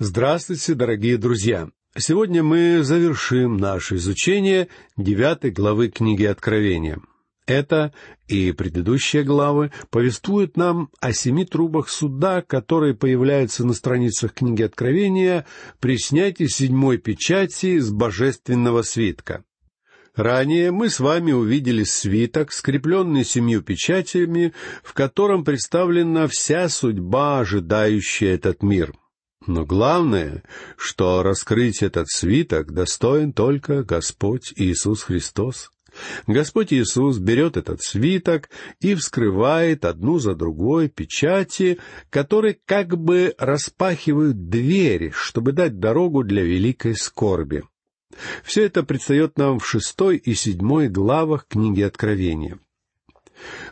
Здравствуйте, дорогие друзья! Сегодня мы завершим наше изучение девятой главы книги Откровения. Это и предыдущие главы повествуют нам о семи трубах суда, которые появляются на страницах книги Откровения при снятии седьмой печати с божественного свитка. Ранее мы с вами увидели свиток, скрепленный семью печатями, в котором представлена вся судьба, ожидающая этот мир — но главное, что раскрыть этот свиток достоин только Господь Иисус Христос. Господь Иисус берет этот свиток и вскрывает одну за другой печати, которые как бы распахивают двери, чтобы дать дорогу для великой скорби. Все это предстает нам в шестой и седьмой главах книги Откровения.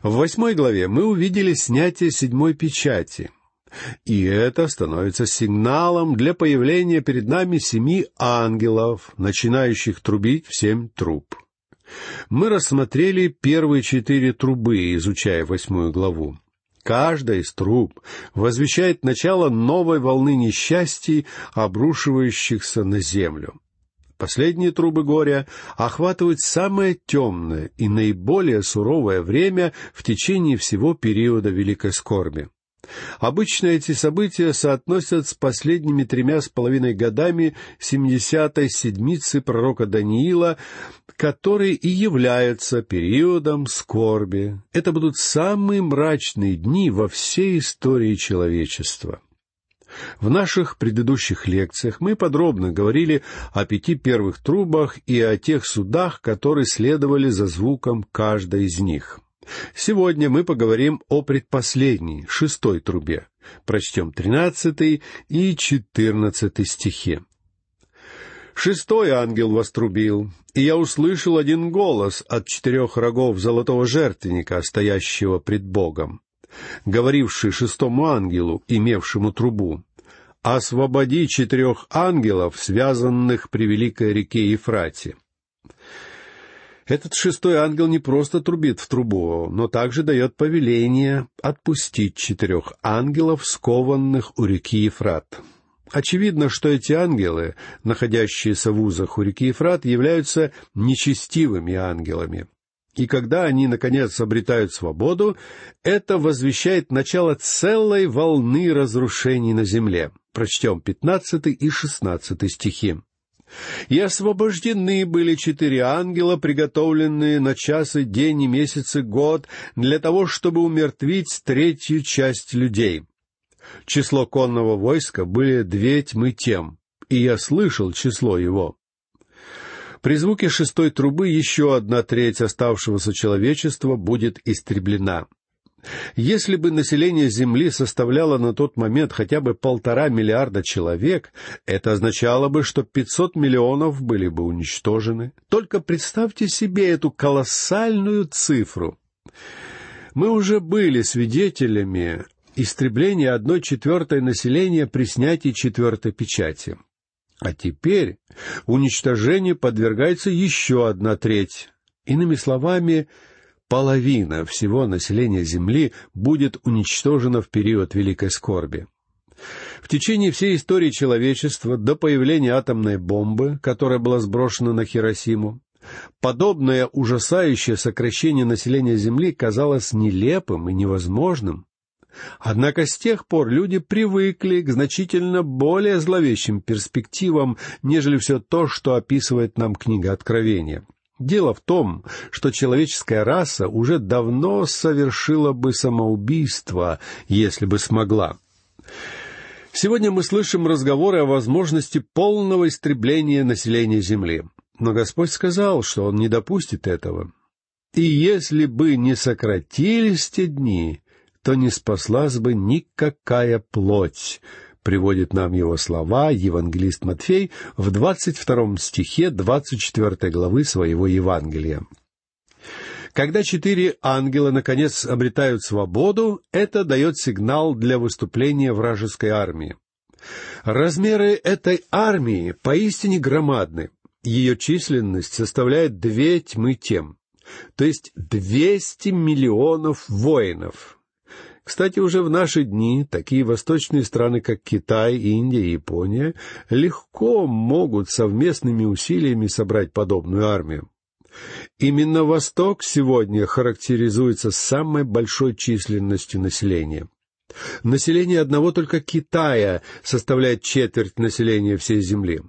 В восьмой главе мы увидели снятие седьмой печати — и это становится сигналом для появления перед нами семи ангелов, начинающих трубить в семь труб. Мы рассмотрели первые четыре трубы, изучая восьмую главу. Каждая из труб возвещает начало новой волны несчастий, обрушивающихся на землю. Последние трубы горя охватывают самое темное и наиболее суровое время в течение всего периода Великой Скорби. Обычно эти события соотносят с последними тремя с половиной годами семидесятой седмицы пророка Даниила, который и является периодом скорби. Это будут самые мрачные дни во всей истории человечества. В наших предыдущих лекциях мы подробно говорили о пяти первых трубах и о тех судах, которые следовали за звуком каждой из них — Сегодня мы поговорим о предпоследней, шестой трубе. Прочтем тринадцатый и четырнадцатый стихи. Шестой ангел вострубил, и я услышал один голос от четырех рогов золотого жертвенника, стоящего пред Богом, говоривший шестому ангелу, имевшему трубу, «Освободи четырех ангелов, связанных при великой реке Ефрате». Этот шестой ангел не просто трубит в трубу, но также дает повеление отпустить четырех ангелов, скованных у реки Ефрат. Очевидно, что эти ангелы, находящиеся в узах у реки Ефрат, являются нечестивыми ангелами. И когда они, наконец, обретают свободу, это возвещает начало целой волны разрушений на земле. Прочтем пятнадцатый и шестнадцатый стихи. И освобождены были четыре ангела, приготовленные на часы, день и месяц и год, для того, чтобы умертвить третью часть людей. Число конного войска были две тьмы тем, и я слышал число его. При звуке шестой трубы еще одна треть оставшегося человечества будет истреблена. Если бы население Земли составляло на тот момент хотя бы полтора миллиарда человек, это означало бы, что пятьсот миллионов были бы уничтожены. Только представьте себе эту колоссальную цифру. Мы уже были свидетелями истребления одной четвертой населения при снятии четвертой печати. А теперь уничтожению подвергается еще одна треть. Иными словами, половина всего населения Земли будет уничтожена в период Великой Скорби. В течение всей истории человечества до появления атомной бомбы, которая была сброшена на Хиросиму, подобное ужасающее сокращение населения Земли казалось нелепым и невозможным. Однако с тех пор люди привыкли к значительно более зловещим перспективам, нежели все то, что описывает нам книга Откровения — Дело в том, что человеческая раса уже давно совершила бы самоубийство, если бы смогла. Сегодня мы слышим разговоры о возможности полного истребления населения Земли. Но Господь сказал, что Он не допустит этого. И если бы не сократились те дни, то не спаслась бы никакая плоть, приводит нам его слова евангелист Матфей в двадцать втором стихе двадцать четвертой главы своего Евангелия. Когда четыре ангела наконец обретают свободу, это дает сигнал для выступления вражеской армии. Размеры этой армии поистине громадны. Ее численность составляет две тьмы тем, то есть двести миллионов воинов. Кстати, уже в наши дни такие восточные страны, как Китай, Индия и Япония, легко могут совместными усилиями собрать подобную армию. Именно Восток сегодня характеризуется самой большой численностью населения. Население одного только Китая составляет четверть населения всей Земли.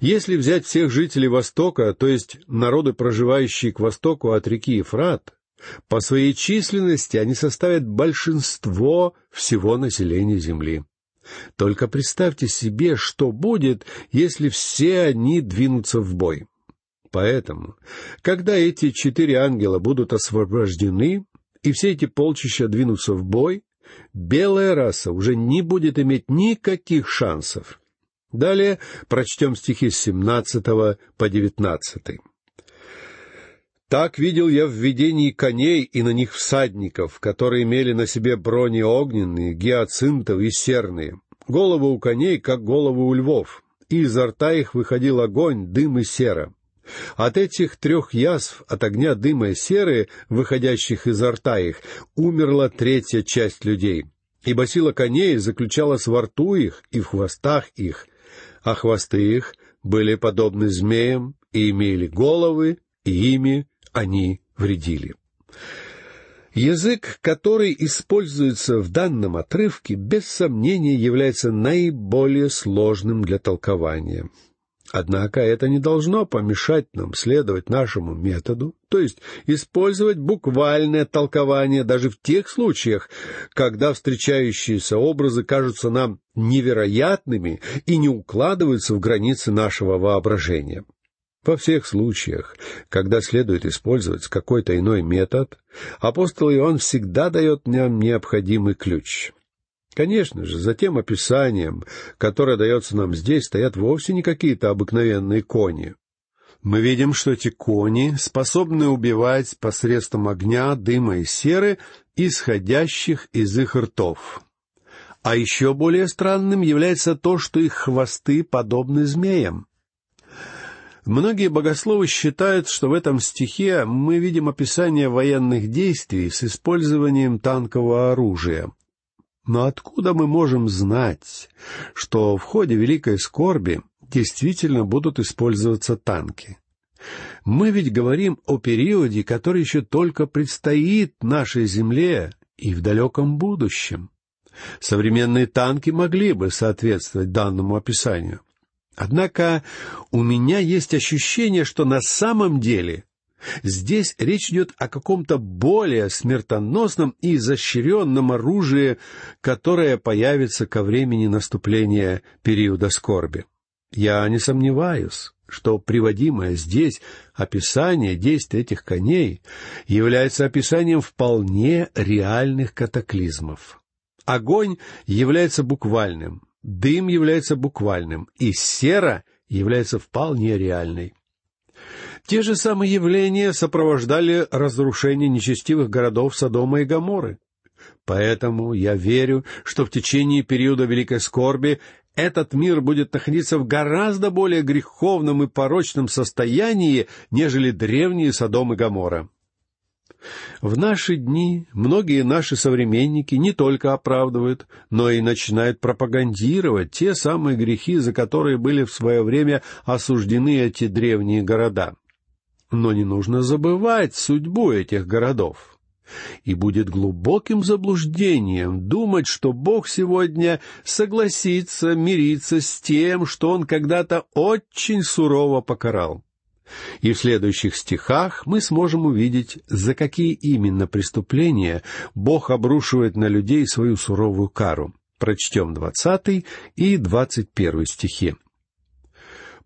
Если взять всех жителей Востока, то есть народы, проживающие к востоку от реки Ефрат, по своей численности они составят большинство всего населения Земли. Только представьте себе, что будет, если все они двинутся в бой. Поэтому, когда эти четыре ангела будут освобождены, и все эти полчища двинутся в бой, белая раса уже не будет иметь никаких шансов. Далее прочтем стихи с 17 по 19. «Так видел я в видении коней и на них всадников, которые имели на себе брони огненные, гиацинтовые и серные. Головы у коней, как головы у львов, и изо рта их выходил огонь, дым и сера. От этих трех язв, от огня, дыма и серы, выходящих изо рта их, умерла третья часть людей. Ибо сила коней заключалась во рту их и в хвостах их, а хвосты их были подобны змеям и имели головы, и ими они вредили. Язык, который используется в данном отрывке, без сомнения является наиболее сложным для толкования. Однако это не должно помешать нам следовать нашему методу, то есть использовать буквальное толкование даже в тех случаях, когда встречающиеся образы кажутся нам невероятными и не укладываются в границы нашего воображения. Во всех случаях, когда следует использовать какой-то иной метод, апостол Иоанн всегда дает нам необходимый ключ. Конечно же, за тем описанием, которое дается нам здесь, стоят вовсе не какие-то обыкновенные кони. Мы видим, что эти кони способны убивать посредством огня, дыма и серы, исходящих из их ртов. А еще более странным является то, что их хвосты подобны змеям. Многие богословы считают, что в этом стихе мы видим описание военных действий с использованием танкового оружия. Но откуда мы можем знать, что в ходе Великой Скорби действительно будут использоваться танки? Мы ведь говорим о периоде, который еще только предстоит нашей Земле и в далеком будущем. Современные танки могли бы соответствовать данному описанию. Однако у меня есть ощущение, что на самом деле здесь речь идет о каком-то более смертоносном и изощренном оружии, которое появится ко времени наступления периода скорби. Я не сомневаюсь, что приводимое здесь описание действий этих коней является описанием вполне реальных катаклизмов. Огонь является буквальным, Дым является буквальным, и сера является вполне реальной. Те же самые явления сопровождали разрушение нечестивых городов Содома и Гоморры. Поэтому я верю, что в течение периода Великой Скорби этот мир будет находиться в гораздо более греховном и порочном состоянии, нежели древние Содом и Гоморра. В наши дни многие наши современники не только оправдывают, но и начинают пропагандировать те самые грехи, за которые были в свое время осуждены эти древние города. Но не нужно забывать судьбу этих городов. И будет глубоким заблуждением думать, что Бог сегодня согласится мириться с тем, что Он когда-то очень сурово покарал. И в следующих стихах мы сможем увидеть, за какие именно преступления Бог обрушивает на людей свою суровую кару. Прочтем двадцатый и двадцать первый стихи.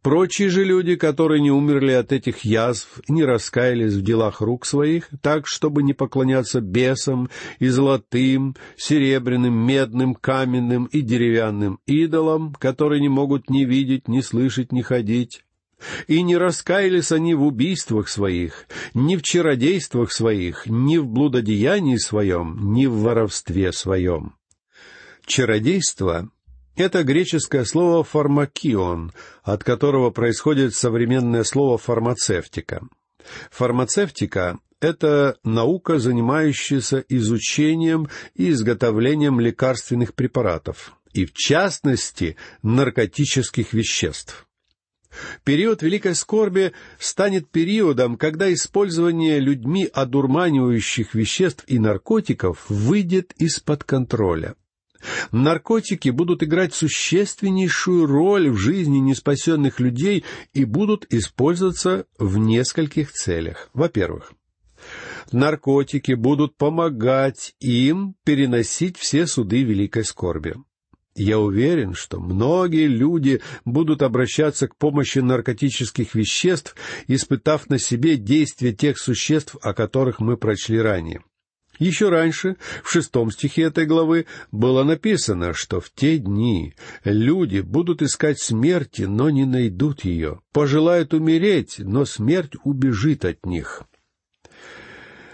Прочие же люди, которые не умерли от этих язв, не раскаялись в делах рук своих, так, чтобы не поклоняться бесам и золотым, серебряным, медным, каменным и деревянным идолам, которые не могут ни видеть, ни слышать, ни ходить, и не раскаялись они в убийствах своих, ни в чародействах своих, ни в блудодеянии своем, ни в воровстве своем. Чародейство — это греческое слово «фармакион», от которого происходит современное слово «фармацевтика». Фармацевтика это наука, занимающаяся изучением и изготовлением лекарственных препаратов, и в частности наркотических веществ. Период великой скорби станет периодом, когда использование людьми одурманивающих веществ и наркотиков выйдет из-под контроля. Наркотики будут играть существеннейшую роль в жизни неспасенных людей и будут использоваться в нескольких целях. Во-первых, наркотики будут помогать им переносить все суды великой скорби. Я уверен, что многие люди будут обращаться к помощи наркотических веществ, испытав на себе действие тех существ, о которых мы прочли ранее. Еще раньше, в шестом стихе этой главы, было написано, что в те дни люди будут искать смерти, но не найдут ее, пожелают умереть, но смерть убежит от них.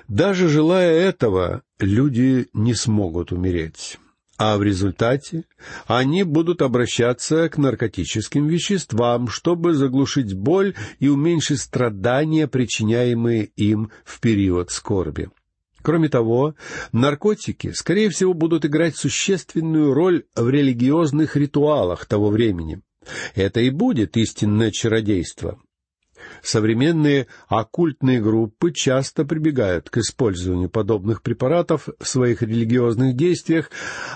Даже желая этого, люди не смогут умереть а в результате они будут обращаться к наркотическим веществам, чтобы заглушить боль и уменьшить страдания, причиняемые им в период скорби. Кроме того, наркотики, скорее всего, будут играть существенную роль в религиозных ритуалах того времени. Это и будет истинное чародейство. Современные оккультные группы часто прибегают к использованию подобных препаратов в своих религиозных действиях,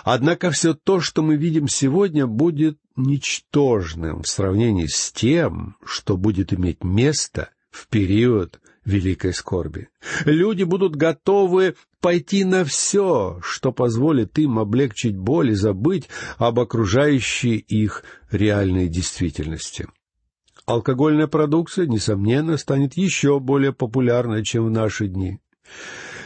однако все то, что мы видим сегодня, будет ничтожным в сравнении с тем, что будет иметь место в период великой скорби. Люди будут готовы пойти на все, что позволит им облегчить боль и забыть об окружающей их реальной действительности алкогольная продукция, несомненно, станет еще более популярной, чем в наши дни.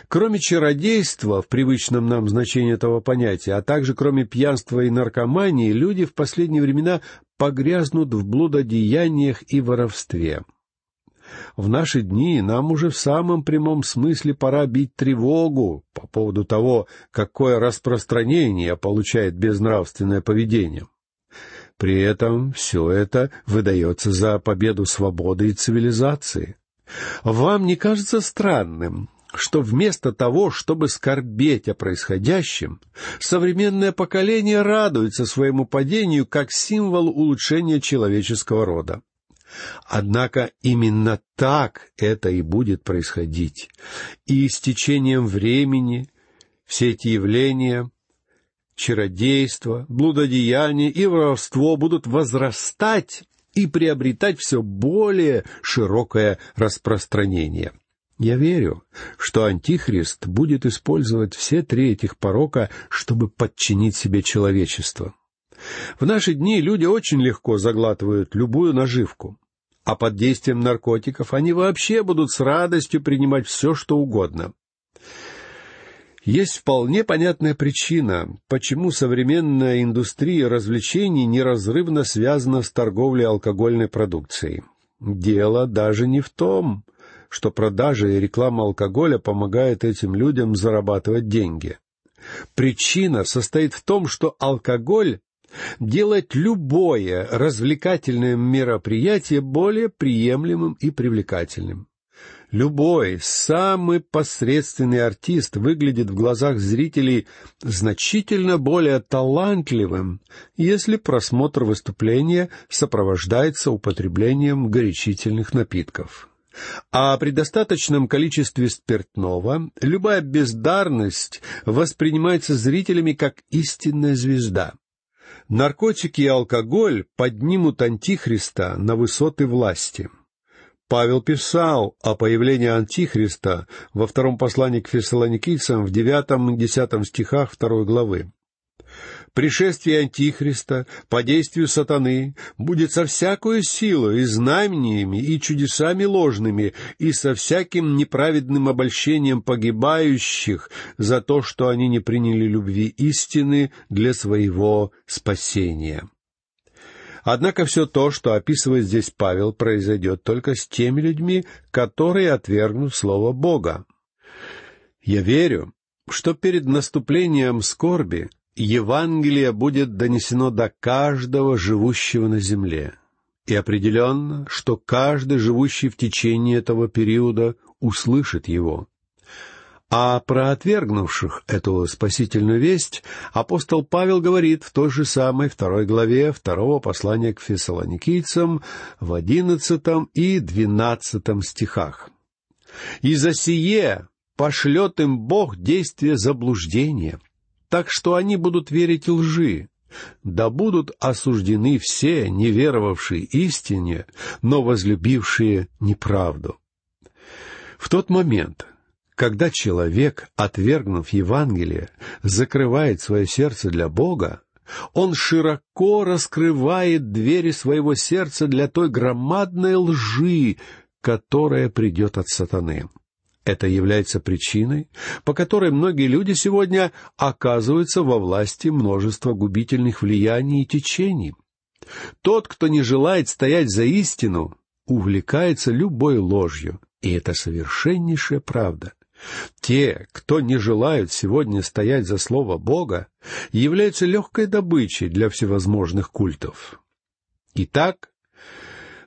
Кроме чародейства в привычном нам значении этого понятия, а также кроме пьянства и наркомании, люди в последние времена погрязнут в блудодеяниях и воровстве. В наши дни нам уже в самом прямом смысле пора бить тревогу по поводу того, какое распространение получает безнравственное поведение. При этом все это выдается за победу свободы и цивилизации. Вам не кажется странным, что вместо того, чтобы скорбеть о происходящем, современное поколение радуется своему падению как символ улучшения человеческого рода? Однако именно так это и будет происходить. И с течением времени все эти явления чародейство, блудодеяние и воровство будут возрастать и приобретать все более широкое распространение. Я верю, что Антихрист будет использовать все три этих порока, чтобы подчинить себе человечество. В наши дни люди очень легко заглатывают любую наживку, а под действием наркотиков они вообще будут с радостью принимать все, что угодно. Есть вполне понятная причина, почему современная индустрия развлечений неразрывно связана с торговлей алкогольной продукцией. Дело даже не в том, что продажа и реклама алкоголя помогает этим людям зарабатывать деньги. Причина состоит в том, что алкоголь делает любое развлекательное мероприятие более приемлемым и привлекательным. Любой, самый посредственный артист выглядит в глазах зрителей значительно более талантливым, если просмотр выступления сопровождается употреблением горячительных напитков. А при достаточном количестве спиртного любая бездарность воспринимается зрителями как истинная звезда. Наркотики и алкоголь поднимут Антихриста на высоты власти — Павел писал о появлении Антихриста во втором послании к фессалоникийцам в девятом и десятом стихах второй главы. Пришествие Антихриста по действию сатаны будет со всякою силой и знамениями и чудесами ложными и со всяким неправедным обольщением погибающих за то, что они не приняли любви истины для своего спасения. Однако все то, что описывает здесь Павел, произойдет только с теми людьми, которые отвергнут Слово Бога. Я верю, что перед наступлением скорби Евангелие будет донесено до каждого живущего на земле. И определенно, что каждый, живущий в течение этого периода, услышит его. А про отвергнувших эту спасительную весть апостол Павел говорит в той же самой второй главе второго послания к фессалоникийцам в одиннадцатом и двенадцатом стихах. «И за сие пошлет им Бог действие заблуждения, так что они будут верить лжи, да будут осуждены все, неверовавшие истине, но возлюбившие неправду». В тот момент, когда человек, отвергнув Евангелие, закрывает свое сердце для Бога, он широко раскрывает двери своего сердца для той громадной лжи, которая придет от сатаны. Это является причиной, по которой многие люди сегодня оказываются во власти множества губительных влияний и течений. Тот, кто не желает стоять за истину, увлекается любой ложью, и это совершеннейшая правда. Те, кто не желают сегодня стоять за слово Бога, являются легкой добычей для всевозможных культов. Итак,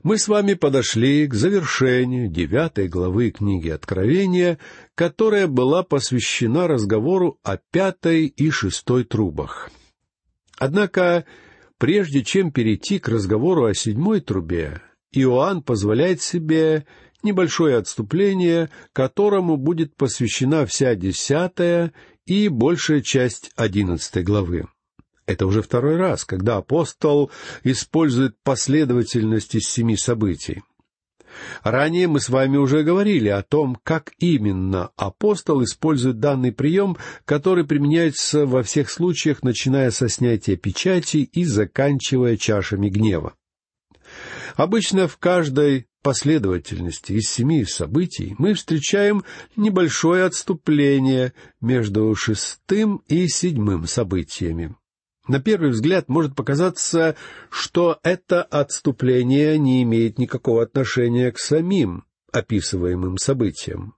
мы с вами подошли к завершению девятой главы книги Откровения, которая была посвящена разговору о пятой и шестой трубах. Однако, прежде чем перейти к разговору о седьмой трубе, Иоанн позволяет себе небольшое отступление, которому будет посвящена вся десятая и большая часть одиннадцатой главы. Это уже второй раз, когда апостол использует последовательность из семи событий. Ранее мы с вами уже говорили о том, как именно апостол использует данный прием, который применяется во всех случаях, начиная со снятия печати и заканчивая чашами гнева. Обычно в каждой последовательности из семи событий мы встречаем небольшое отступление между шестым и седьмым событиями. На первый взгляд может показаться, что это отступление не имеет никакого отношения к самим описываемым событиям.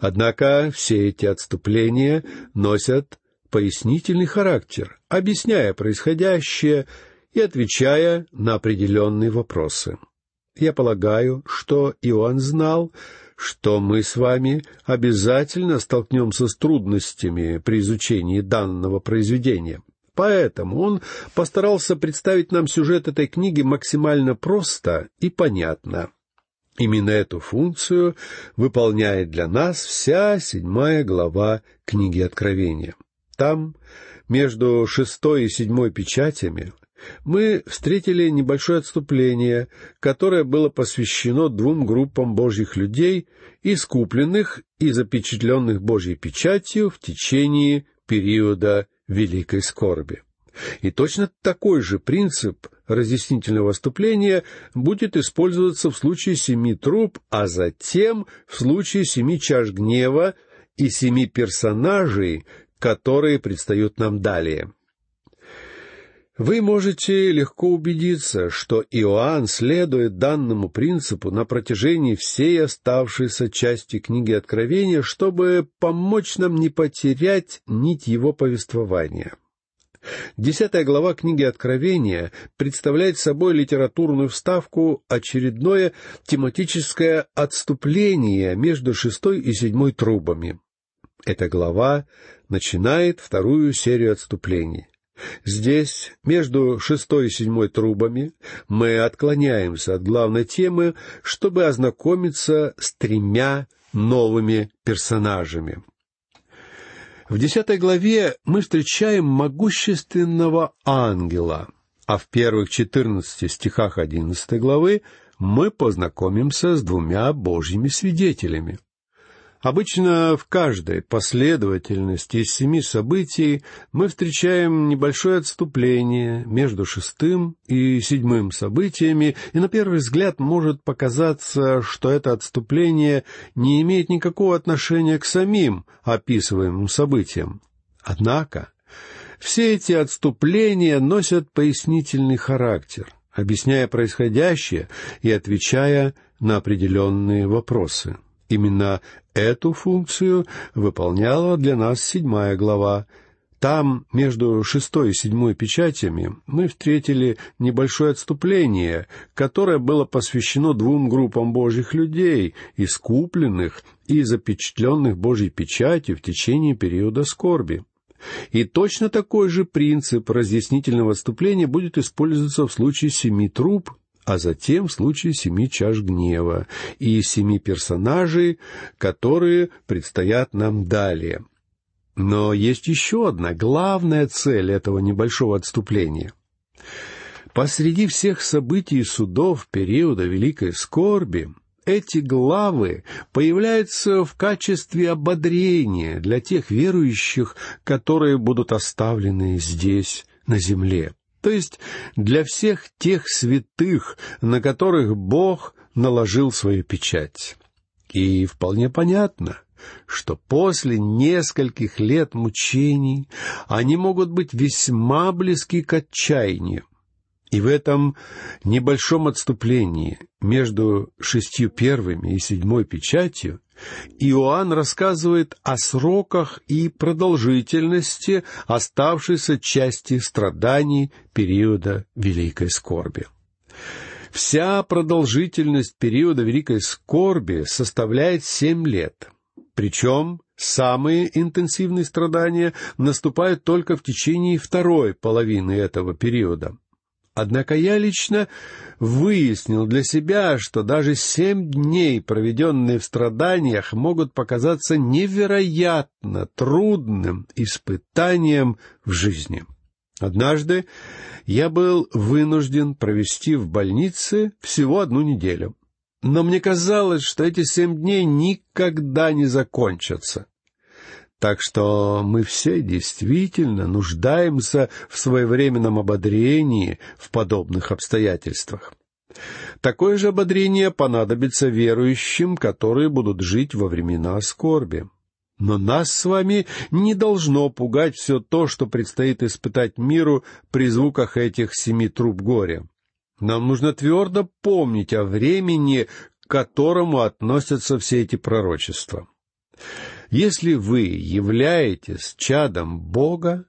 Однако все эти отступления носят пояснительный характер, объясняя происходящее и отвечая на определенные вопросы. Я полагаю, что Иоанн знал, что мы с вами обязательно столкнемся с трудностями при изучении данного произведения. Поэтому он постарался представить нам сюжет этой книги максимально просто и понятно. Именно эту функцию выполняет для нас вся седьмая глава книги Откровения. Там, между шестой и седьмой печатями, мы встретили небольшое отступление, которое было посвящено двум группам Божьих людей, искупленных и запечатленных Божьей печатью в течение периода великой скорби. И точно такой же принцип разъяснительного выступления будет использоваться в случае семи труб, а затем в случае семи чаш гнева и семи персонажей, которые предстают нам далее. Вы можете легко убедиться, что Иоанн следует данному принципу на протяжении всей оставшейся части книги Откровения, чтобы помочь нам не потерять нить его повествования. Десятая глава книги Откровения представляет собой литературную вставку очередное тематическое отступление между шестой и седьмой трубами. Эта глава начинает вторую серию отступлений. Здесь, между шестой и седьмой трубами, мы отклоняемся от главной темы, чтобы ознакомиться с тремя новыми персонажами. В десятой главе мы встречаем могущественного ангела, а в первых четырнадцати стихах одиннадцатой главы мы познакомимся с двумя божьими свидетелями — Обычно в каждой последовательности из семи событий мы встречаем небольшое отступление между шестым и седьмым событиями, и на первый взгляд может показаться, что это отступление не имеет никакого отношения к самим описываемым событиям. Однако все эти отступления носят пояснительный характер, объясняя происходящее и отвечая на определенные вопросы. Именно эту функцию выполняла для нас седьмая глава, Там, между шестой и седьмой печатями, мы встретили небольшое отступление, которое было посвящено двум группам Божьих людей, искупленных и запечатленных Божьей печатью в течение периода скорби. И точно такой же принцип разъяснительного отступления будет использоваться в случае семи труб, а затем в случае семи чаш гнева и семи персонажей, которые предстоят нам далее — но есть еще одна главная цель этого небольшого отступления. Посреди всех событий и судов периода Великой Скорби эти главы появляются в качестве ободрения для тех верующих, которые будут оставлены здесь, на земле. То есть для всех тех святых, на которых Бог наложил свою печать. И вполне понятно — что после нескольких лет мучений они могут быть весьма близки к отчаянию. И в этом небольшом отступлении между шестью первыми и седьмой печатью Иоанн рассказывает о сроках и продолжительности оставшейся части страданий периода Великой Скорби. Вся продолжительность периода Великой Скорби составляет семь лет — причем самые интенсивные страдания наступают только в течение второй половины этого периода. Однако я лично выяснил для себя, что даже семь дней, проведенные в страданиях, могут показаться невероятно трудным испытанием в жизни. Однажды я был вынужден провести в больнице всего одну неделю но мне казалось, что эти семь дней никогда не закончатся. Так что мы все действительно нуждаемся в своевременном ободрении в подобных обстоятельствах. Такое же ободрение понадобится верующим, которые будут жить во времена скорби. Но нас с вами не должно пугать все то, что предстоит испытать миру при звуках этих семи труб горя. Нам нужно твердо помнить о времени, к которому относятся все эти пророчества. Если вы являетесь чадом Бога,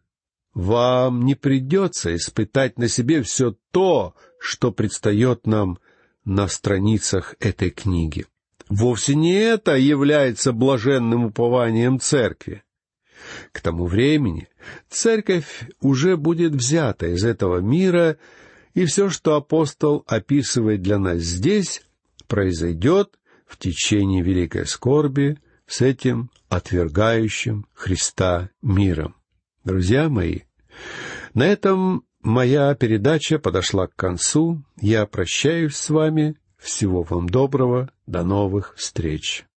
вам не придется испытать на себе все то, что предстает нам на страницах этой книги. Вовсе не это является блаженным упованием церкви. К тому времени церковь уже будет взята из этого мира и все, что апостол описывает для нас здесь, произойдет в течение великой скорби с этим отвергающим Христа миром. Друзья мои, на этом моя передача подошла к концу. Я прощаюсь с вами. Всего вам доброго. До новых встреч.